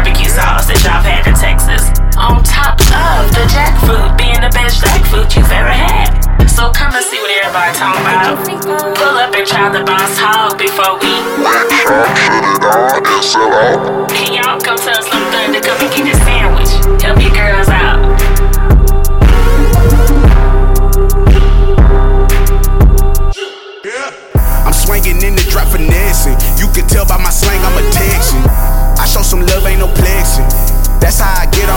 barbecue sauce that y'all had in Texas. On top of the jackfruit being the best jackfruit you've ever had. So come and see what everybody's talking about. Pull up and try the boss hog before we. Let Trump shut it out. Can y'all come tell some thunder come and get the sandwich? Help your girls out. I'm swinging in the drop finessing. You can tell by my slang, I'm ain't no plexing. That's how I get